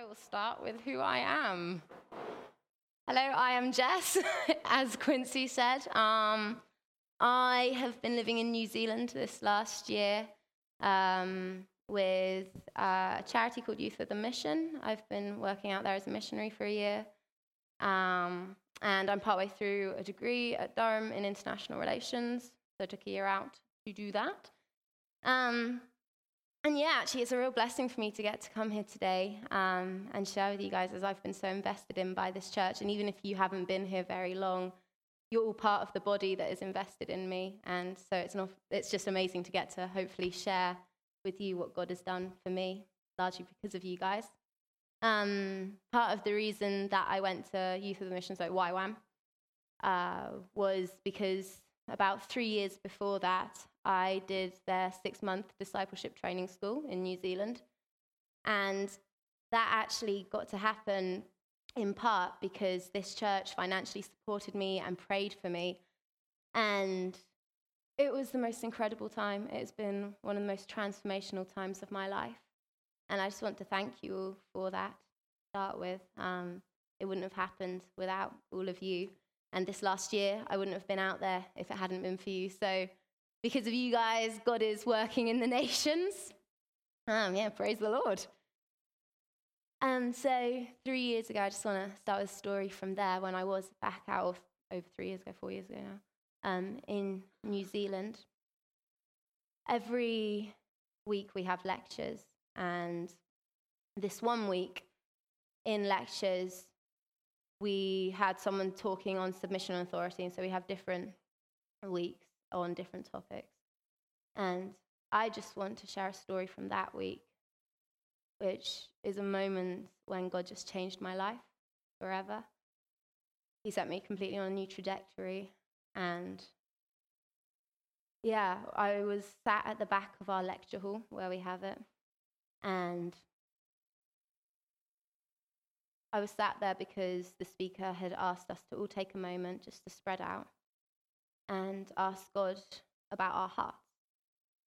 I will start with who I am. Hello, I am Jess, as Quincy said. Um, I have been living in New Zealand this last year um, with a charity called Youth with a Mission. I've been working out there as a missionary for a year. Um, and I'm partway through a degree at Durham in international relations. So I took a year out to do that. Um, and yeah, actually, it's a real blessing for me to get to come here today um, and share with you guys as I've been so invested in by this church. And even if you haven't been here very long, you're all part of the body that is invested in me. And so it's, an, it's just amazing to get to hopefully share with you what God has done for me, largely because of you guys. Um, part of the reason that I went to Youth of the Mission, so YWAM, uh, was because about three years before that, I did their six month discipleship training school in New Zealand. And that actually got to happen in part because this church financially supported me and prayed for me. And it was the most incredible time. It's been one of the most transformational times of my life. And I just want to thank you all for that to start with. Um, it wouldn't have happened without all of you. And this last year, I wouldn't have been out there if it hadn't been for you. So, because of you guys, God is working in the nations. Um, yeah, praise the Lord. And so, three years ago, I just want to start a story from there when I was back out of over three years ago, four years ago now, um, in New Zealand. Every week we have lectures, and this one week in lectures, we had someone talking on submission authority, and so we have different weeks on different topics. And I just want to share a story from that week, which is a moment when God just changed my life forever. He set me completely on a new trajectory. And yeah, I was sat at the back of our lecture hall where we have it. And I was sat there because the speaker had asked us to all take a moment just to spread out and ask God about our hearts,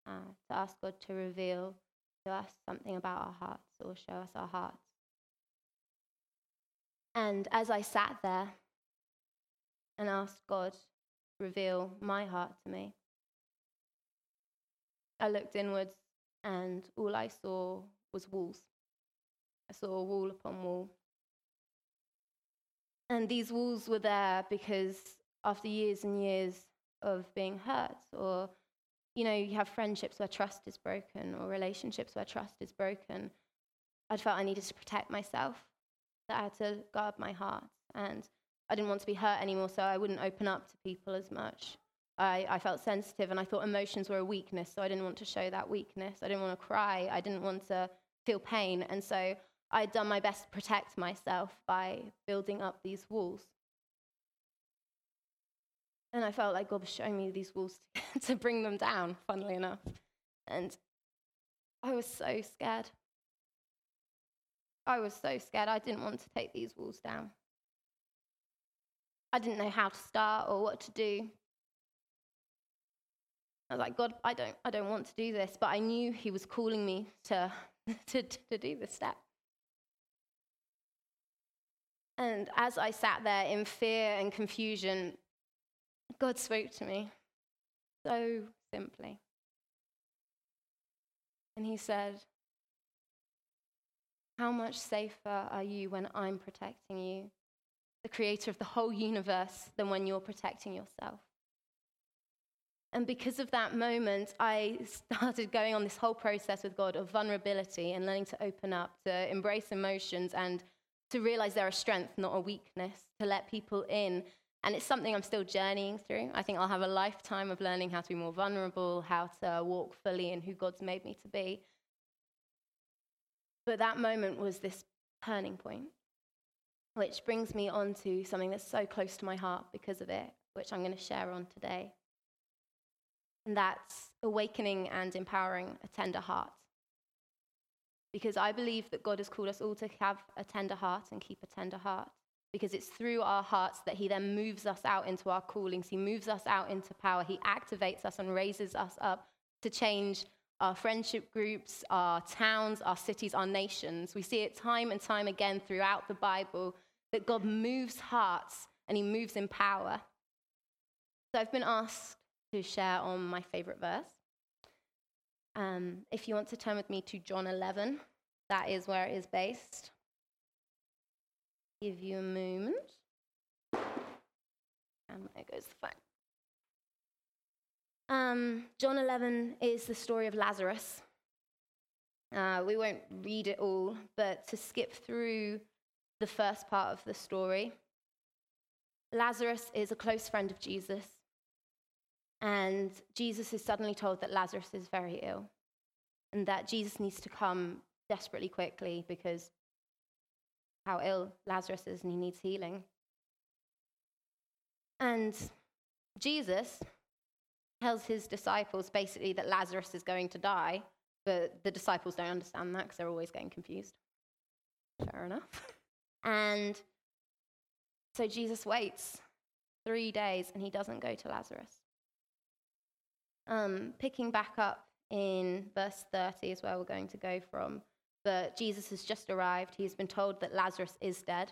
uh, to ask God to reveal to us something about our hearts or show us our hearts. And as I sat there and asked God to reveal my heart to me, I looked inwards and all I saw was walls. I saw wall upon wall. And these walls were there because after years and years of being hurt or you know you have friendships where trust is broken or relationships where trust is broken i felt i needed to protect myself that i had to guard my heart and i didn't want to be hurt anymore so i wouldn't open up to people as much. I, I felt sensitive and i thought emotions were a weakness so i didn't want to show that weakness. I didn't want to cry. I didn't want to feel pain. And so i'd done my best to protect myself by building up these walls and I felt like God was showing me these walls to, bring them down, funnily enough. And I was so scared. I was so scared. I didn't want to take these walls down. I didn't know how to start or what to do. I was like, God, I don't, I don't want to do this, but I knew He was calling me to, to, to do this step. And as I sat there in fear and confusion, God spoke to me so simply. And he said, How much safer are you when I'm protecting you, the creator of the whole universe, than when you're protecting yourself? And because of that moment, I started going on this whole process with God of vulnerability and learning to open up, to embrace emotions, and to realize they're a strength, not a weakness, to let people in and it's something I'm still journeying through. I think I'll have a lifetime of learning how to be more vulnerable, how to walk fully in who God's made me to be. But that moment was this turning point, which brings me on to something that's so close to my heart because of it, which I'm going to share on today. And that's awakening and empowering a tender heart. Because I believe that God has called us all to have a tender heart and keep a tender heart because it's through our hearts that He then moves us out into our callings. He moves us out into power. He activates us and raises us up to change our friendship groups, our towns, our cities, our nations. We see it time and time again throughout the Bible that God moves hearts and he moves in power. So I've been asked to share on my favorite verse. Um, if you want to turn with me to John 11, that is where it is based. Give you a moment. And there goes the phone. Um, John 11 is the story of Lazarus. Uh, we won't read it all, but to skip through the first part of the story, Lazarus is a close friend of Jesus. And Jesus is suddenly told that Lazarus is very ill and that Jesus needs to come desperately quickly because how ill Lazarus is and he needs healing. And Jesus tells his disciples basically that Lazarus is going to die, but the disciples don't understand that because they're always getting confused. Fair enough. And so Jesus waits three days and he doesn't go to Lazarus. Um, picking back up in verse 30 is where we're going to go from. But Jesus has just arrived. He's been told that Lazarus is dead.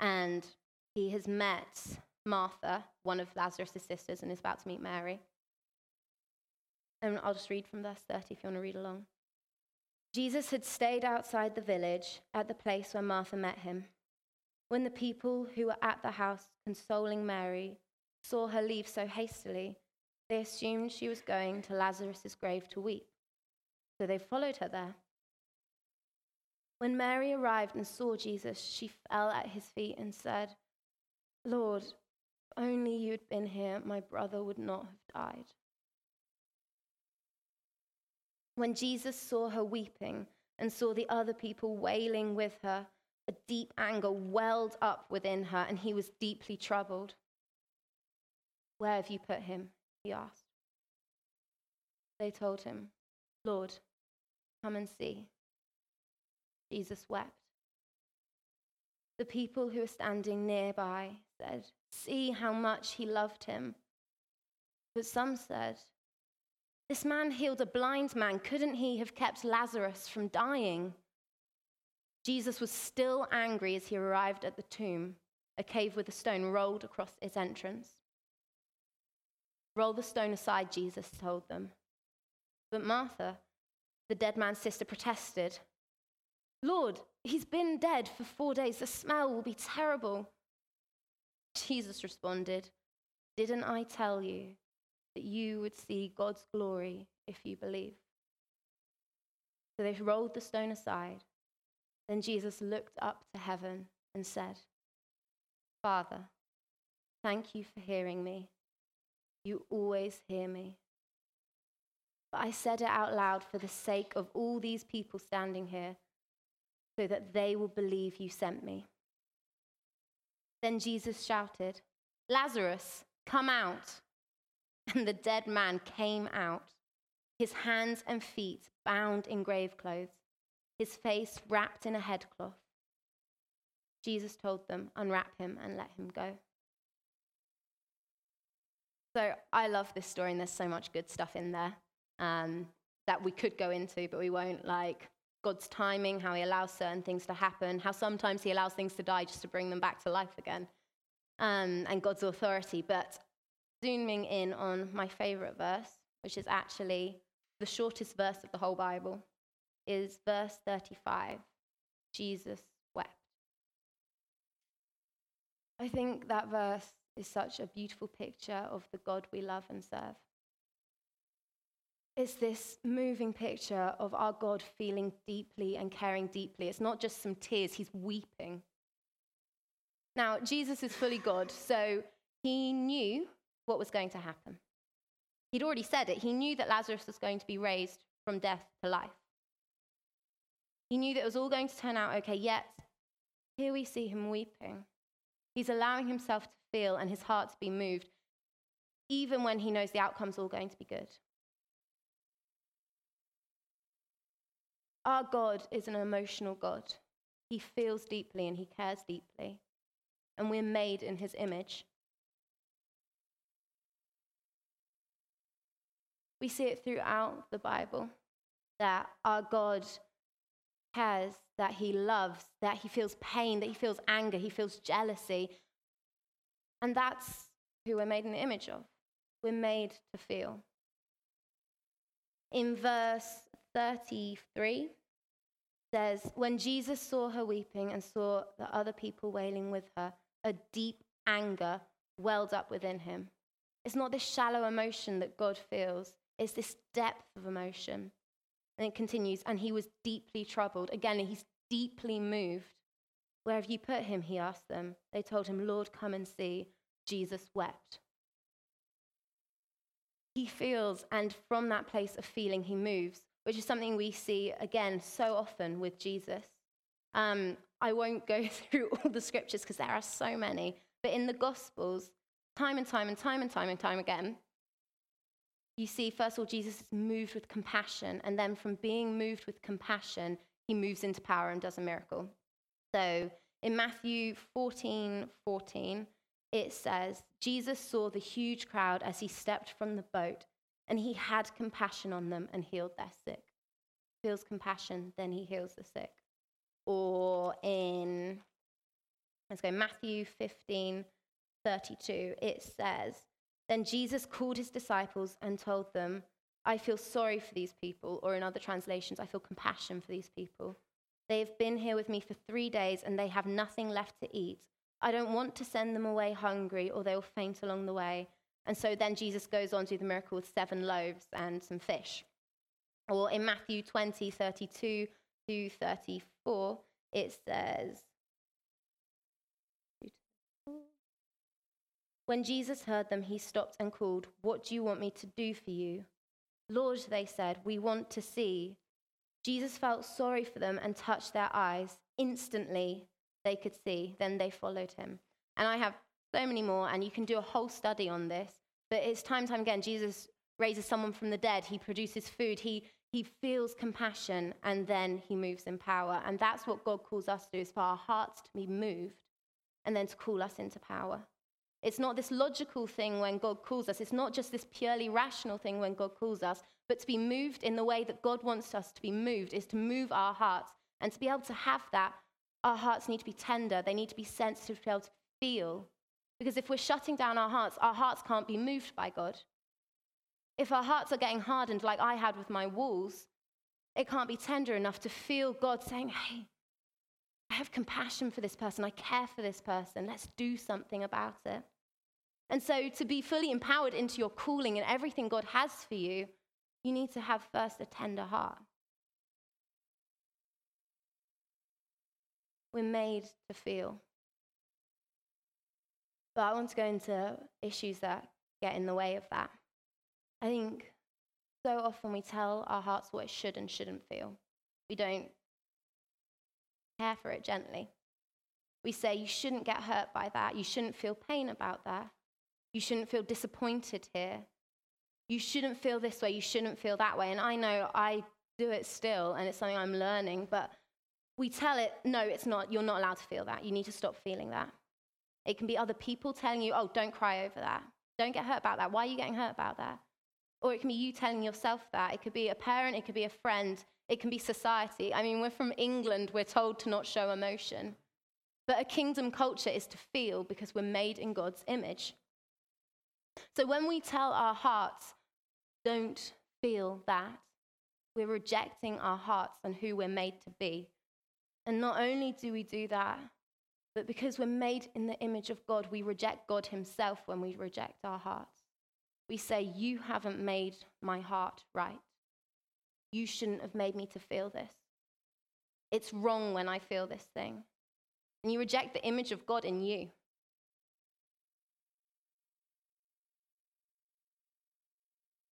And he has met Martha, one of Lazarus' sisters, and is about to meet Mary. And I'll just read from verse 30 if you want to read along. Jesus had stayed outside the village at the place where Martha met him. When the people who were at the house consoling Mary saw her leave so hastily, they assumed she was going to Lazarus' grave to weep. So they followed her there. When Mary arrived and saw Jesus, she fell at his feet and said, Lord, if only you had been here, my brother would not have died. When Jesus saw her weeping and saw the other people wailing with her, a deep anger welled up within her, and he was deeply troubled. Where have you put him? he asked. They told him, Lord, come and see. Jesus wept. The people who were standing nearby said, See how much he loved him. But some said, This man healed a blind man. Couldn't he have kept Lazarus from dying? Jesus was still angry as he arrived at the tomb, a cave with a stone rolled across its entrance. Roll the stone aside, Jesus told them. But Martha, the dead man's sister, protested. Lord, he's been dead for four days. The smell will be terrible. Jesus responded, Didn't I tell you that you would see God's glory if you believe? So they rolled the stone aside. Then Jesus looked up to heaven and said, Father, thank you for hearing me. You always hear me. But I said it out loud for the sake of all these people standing here, so that they will believe you sent me. Then Jesus shouted, Lazarus, come out. And the dead man came out, his hands and feet bound in grave clothes, his face wrapped in a headcloth. Jesus told them, Unwrap him and let him go. So I love this story, and there's so much good stuff in there um, that we could go into, but we won't. Like God's timing, how He allows certain things to happen, how sometimes He allows things to die just to bring them back to life again, um, and God's authority. But zooming in on my favorite verse, which is actually the shortest verse of the whole Bible, is verse 35 Jesus wept. I think that verse is such a beautiful picture of the God we love and serve. It's this moving picture of our God feeling deeply and caring deeply. It's not just some tears, he's weeping. Now, Jesus is fully God, so he knew what was going to happen. He'd already said it. He knew that Lazarus was going to be raised from death to life. He knew that it was all going to turn out okay, yet here we see him weeping. He's allowing himself to feel and his heart to be moved, even when he knows the outcome's all going to be good. Our God is an emotional God. He feels deeply and he cares deeply. And we're made in his image. We see it throughout the Bible that our God cares, that he loves, that he feels pain, that he feels anger, he feels jealousy. And that's who we're made in the image of. We're made to feel. In verse 33 says, When Jesus saw her weeping and saw the other people wailing with her, a deep anger welled up within him. It's not this shallow emotion that God feels, it's this depth of emotion. And it continues, and he was deeply troubled. Again, he's deeply moved. Where have you put him? He asked them. They told him, Lord, come and see. Jesus wept. He feels, and from that place of feeling, he moves, which is something we see again so often with Jesus. Um, I won't go through all the scriptures because there are so many, but in the Gospels, time and time and time and time and time again, you see, first of all, Jesus is moved with compassion, and then from being moved with compassion, he moves into power and does a miracle. So in Matthew 14 14, it says, Jesus saw the huge crowd as he stepped from the boat, and he had compassion on them and healed their sick. Feels compassion, then he heals the sick. Or in, let's go, Matthew 15 32, it says, Then Jesus called his disciples and told them, I feel sorry for these people, or in other translations, I feel compassion for these people. They have been here with me for three days and they have nothing left to eat. I don't want to send them away hungry or they'll faint along the way. And so then Jesus goes on to do the miracle with seven loaves and some fish. Or in Matthew 20, 32 to 34, it says, When Jesus heard them, he stopped and called, What do you want me to do for you? Lord, they said, We want to see. Jesus felt sorry for them and touched their eyes. Instantly, they could see. Then they followed him. And I have so many more, and you can do a whole study on this. But it's time time again, Jesus raises someone from the dead. He produces food. He, he feels compassion, and then he moves in power. And that's what God calls us to is for our hearts to be moved, and then to call us into power. It's not this logical thing when God calls us. It's not just this purely rational thing when God calls us, but to be moved in the way that God wants us to be moved is to move our hearts. And to be able to have that, our hearts need to be tender. They need to be sensitive to be able to feel. Because if we're shutting down our hearts, our hearts can't be moved by God. If our hearts are getting hardened, like I had with my walls, it can't be tender enough to feel God saying, Hey, I have compassion for this person. I care for this person. Let's do something about it. And so, to be fully empowered into your calling and everything God has for you, you need to have first a tender heart. We're made to feel. But I want to go into issues that get in the way of that. I think so often we tell our hearts what it should and shouldn't feel. We don't care for it gently. We say, you shouldn't get hurt by that. You shouldn't feel pain about that. You shouldn't feel disappointed here. You shouldn't feel this way. You shouldn't feel that way. And I know I do it still, and it's something I'm learning, but we tell it, no, it's not. You're not allowed to feel that. You need to stop feeling that. It can be other people telling you, oh, don't cry over that. Don't get hurt about that. Why are you getting hurt about that? Or it can be you telling yourself that. It could be a parent, it could be a friend, it can be society. I mean, we're from England, we're told to not show emotion. But a kingdom culture is to feel because we're made in God's image. So when we tell our hearts, don't feel that, we're rejecting our hearts and who we're made to be. And not only do we do that, but because we're made in the image of God, we reject God Himself when we reject our hearts. We say, You haven't made my heart right. You shouldn't have made me to feel this. It's wrong when I feel this thing. And you reject the image of God in you.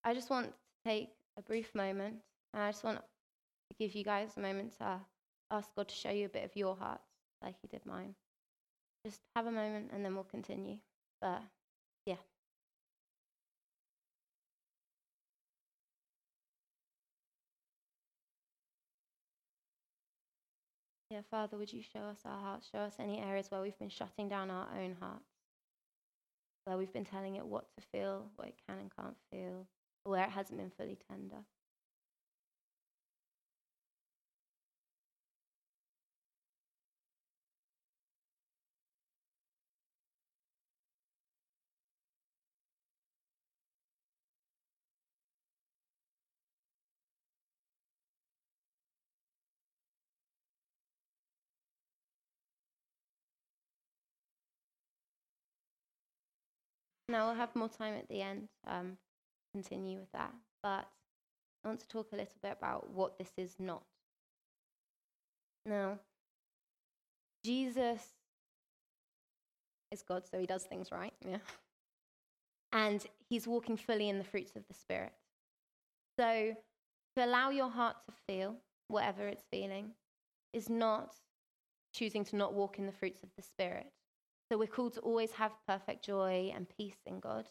I just want to take a brief moment, and I just want to give you guys a moment to ask God to show you a bit of your hearts, like He did mine. Just have a moment, and then we'll continue. But yeah. Yeah, Father, would you show us our hearts? Show us any areas where we've been shutting down our own hearts, where we've been telling it what to feel, what it can and can't feel, or where it hasn't been fully tender. Now we'll have more time at the end, um, continue with that. But I want to talk a little bit about what this is not. Now, Jesus is God, so he does things right, yeah. And he's walking fully in the fruits of the Spirit. So to allow your heart to feel whatever it's feeling is not choosing to not walk in the fruits of the Spirit. So we're called to always have perfect joy and peace in God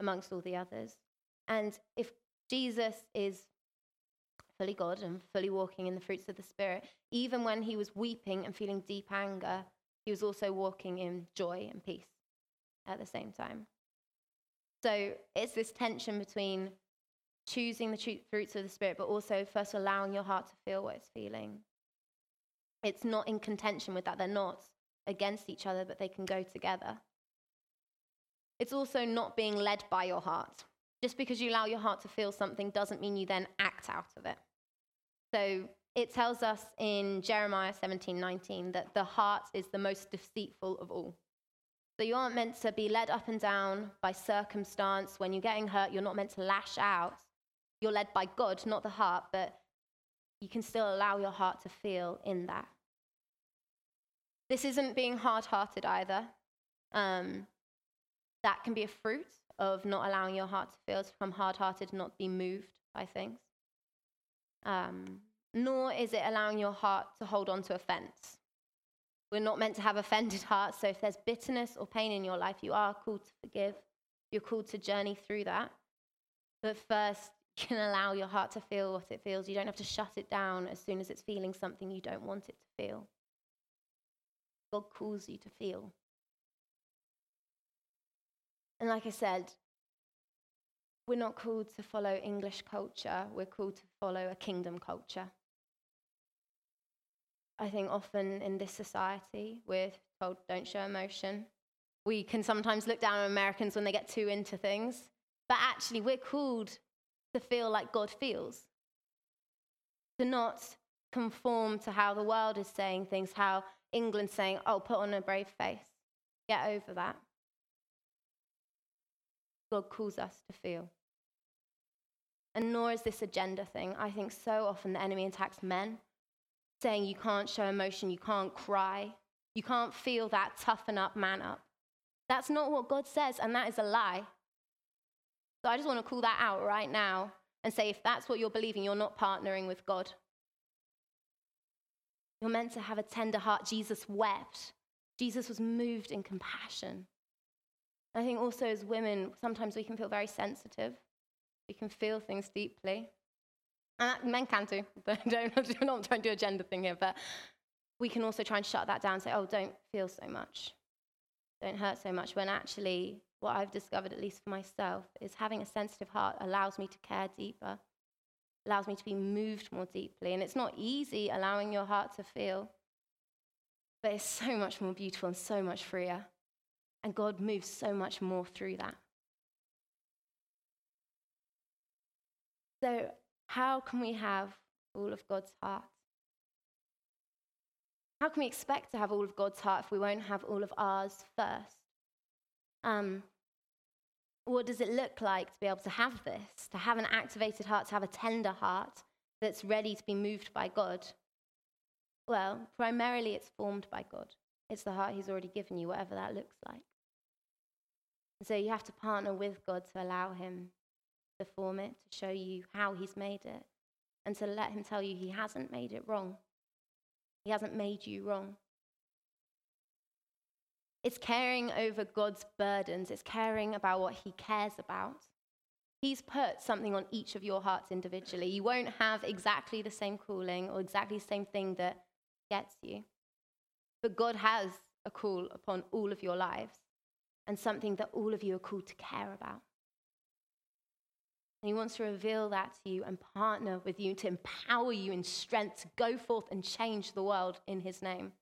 amongst all the others. And if Jesus is fully God and fully walking in the fruits of the Spirit, even when he was weeping and feeling deep anger, he was also walking in joy and peace at the same time. So it's this tension between choosing the fruits of the Spirit, but also first allowing your heart to feel what it's feeling. It's not in contention with that. They're not against each other, but they can go together. It's also not being led by your heart. Just because you allow your heart to feel something doesn't mean you then act out of it. So it tells us in Jeremiah 17 19 that the heart is the most deceitful of all. So you aren't meant to be led up and down by circumstance. When you're getting hurt, you're not meant to lash out. You're led by God, not the heart, but you can still allow your heart to feel in that. This isn't being hard hearted either. Um, that can be a fruit of not allowing your heart to feel, to become hard hearted, not be moved by things. Um, nor is it allowing your heart to hold on to offense. We're not meant to have offended hearts, so if there's bitterness or pain in your life, you are called to forgive. You're called to journey through that. But first, you can allow your heart to feel what it feels. You don't have to shut it down as soon as it's feeling something you don't want it to feel. God calls you to feel. And like I said, we're not called to follow English culture, we're called to follow a kingdom culture. I think often in this society, we're told don't show emotion. We can sometimes look down on Americans when they get too into things, but actually, we're called to feel like God feels, to not conform to how the world is saying things, how England saying, oh, put on a brave face. Get over that. God calls us to feel. And nor is this a gender thing. I think so often the enemy attacks men, saying you can't show emotion, you can't cry, you can't feel that toughen up, man up. That's not what God says, and that is a lie. So I just want to call that out right now and say if that's what you're believing, you're not partnering with God. You're meant to have a tender heart. Jesus wept. Jesus was moved in compassion. I think also as women, sometimes we can feel very sensitive. We can feel things deeply. And men can too. don't, I'm not trying to do a gender thing here, but we can also try and shut that down and say, oh, don't feel so much. Don't hurt so much. When actually, what I've discovered, at least for myself, is having a sensitive heart allows me to care deeper allows me to be moved more deeply. And it's not easy allowing your heart to feel, but it's so much more beautiful and so much freer. And God moves so much more through that. So, how can we have all of God's heart? How can we expect to have all of God's heart if we won't have all of ours first? Um, what does it look like to be able to have this, to have an activated heart, to have a tender heart that's ready to be moved by God? Well, primarily it's formed by God. It's the heart He's already given you, whatever that looks like. And so you have to partner with God to allow Him to form it, to show you how He's made it, and to let Him tell you He hasn't made it wrong. He hasn't made you wrong. It's caring over God's burdens, it's caring about what He cares about. He's put something on each of your hearts individually. You won't have exactly the same calling or exactly the same thing that gets you. But God has a call upon all of your lives and something that all of you are called to care about. And He wants to reveal that to you and partner with you to empower you in strength to go forth and change the world in His name.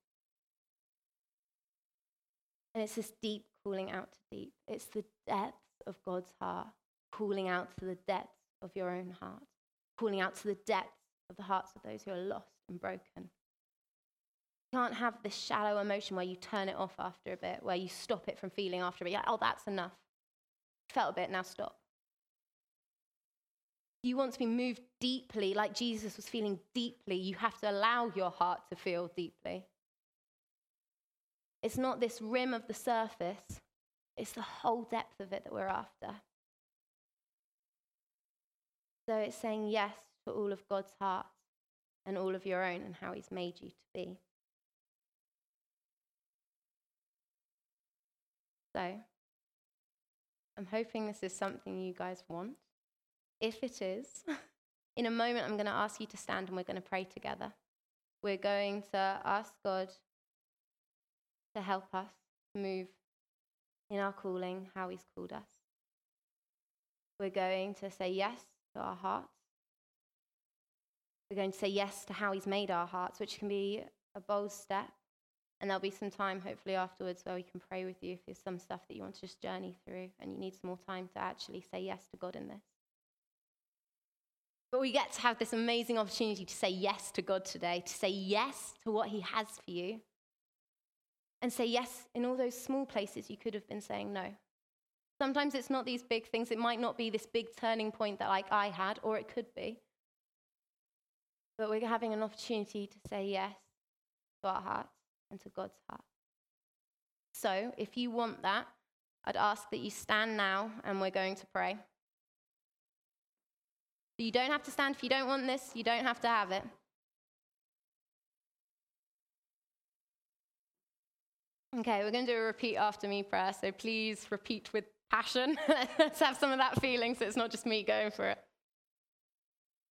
And it's this deep calling out to deep. It's the depths of God's heart, calling out to the depths of your own heart, calling out to the depths of the hearts of those who are lost and broken. You can't have this shallow emotion where you turn it off after a bit, where you stop it from feeling after a bit. Like, oh, that's enough. Felt a bit, now stop. You want to be moved deeply, like Jesus was feeling deeply. You have to allow your heart to feel deeply. It's not this rim of the surface, it's the whole depth of it that we're after. So it's saying yes to all of God's heart and all of your own and how He's made you to be. So I'm hoping this is something you guys want. If it is, in a moment I'm going to ask you to stand and we're going to pray together. We're going to ask God to help us move in our calling, how He's called us. We're going to say yes to our hearts. We're going to say yes to how He's made our hearts, which can be a bold step. And there'll be some time, hopefully, afterwards where we can pray with you if there's some stuff that you want to just journey through and you need some more time to actually say yes to God in this. But we get to have this amazing opportunity to say yes to God today, to say yes to what He has for you, and say yes in all those small places you could have been saying no. Sometimes it's not these big things. It might not be this big turning point that like I had, or it could be. But we're having an opportunity to say yes to our hearts and to God's heart. So if you want that, I'd ask that you stand now and we're going to pray. You don't have to stand if you don't want this, you don't have to have it. Okay, we're going to do a repeat after me prayer, so please repeat with passion. Let's have some of that feeling so it's not just me going for it.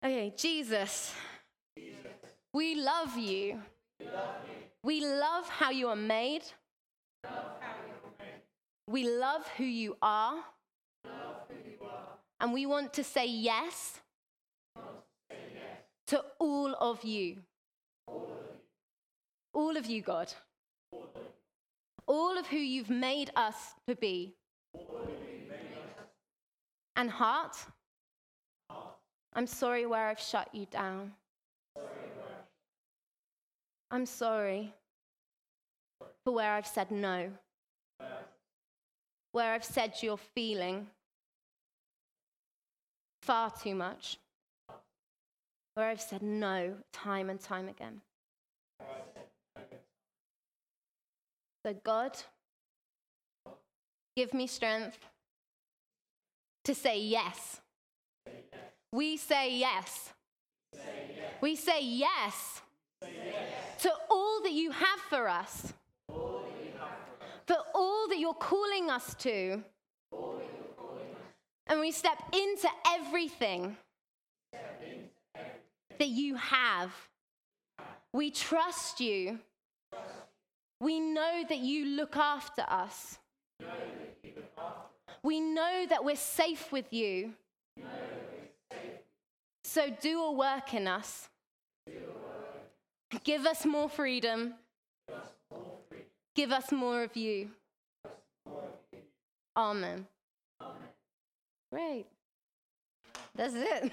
Okay, Jesus, Jesus. We, love you. we love you. We love how you are made. We love, we love who you are. And we want to say yes, to, all of. All of you, all of you God all of who you've made us to be. And heart, I'm sorry where I've shut you down. I'm sorry for where I've said no, where I've said you're feeling far too much, where I've said no time and time again. So, God, give me strength to say yes. We say yes. We say yes. to all that you have for us, for all that you're calling us to. And we step into everything that you have. We trust you we know that you look after us. We know that we're safe with you. So do a work in us. Give us more freedom. Give us more of you. Amen. Great. That's it.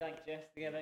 Thank Jess together,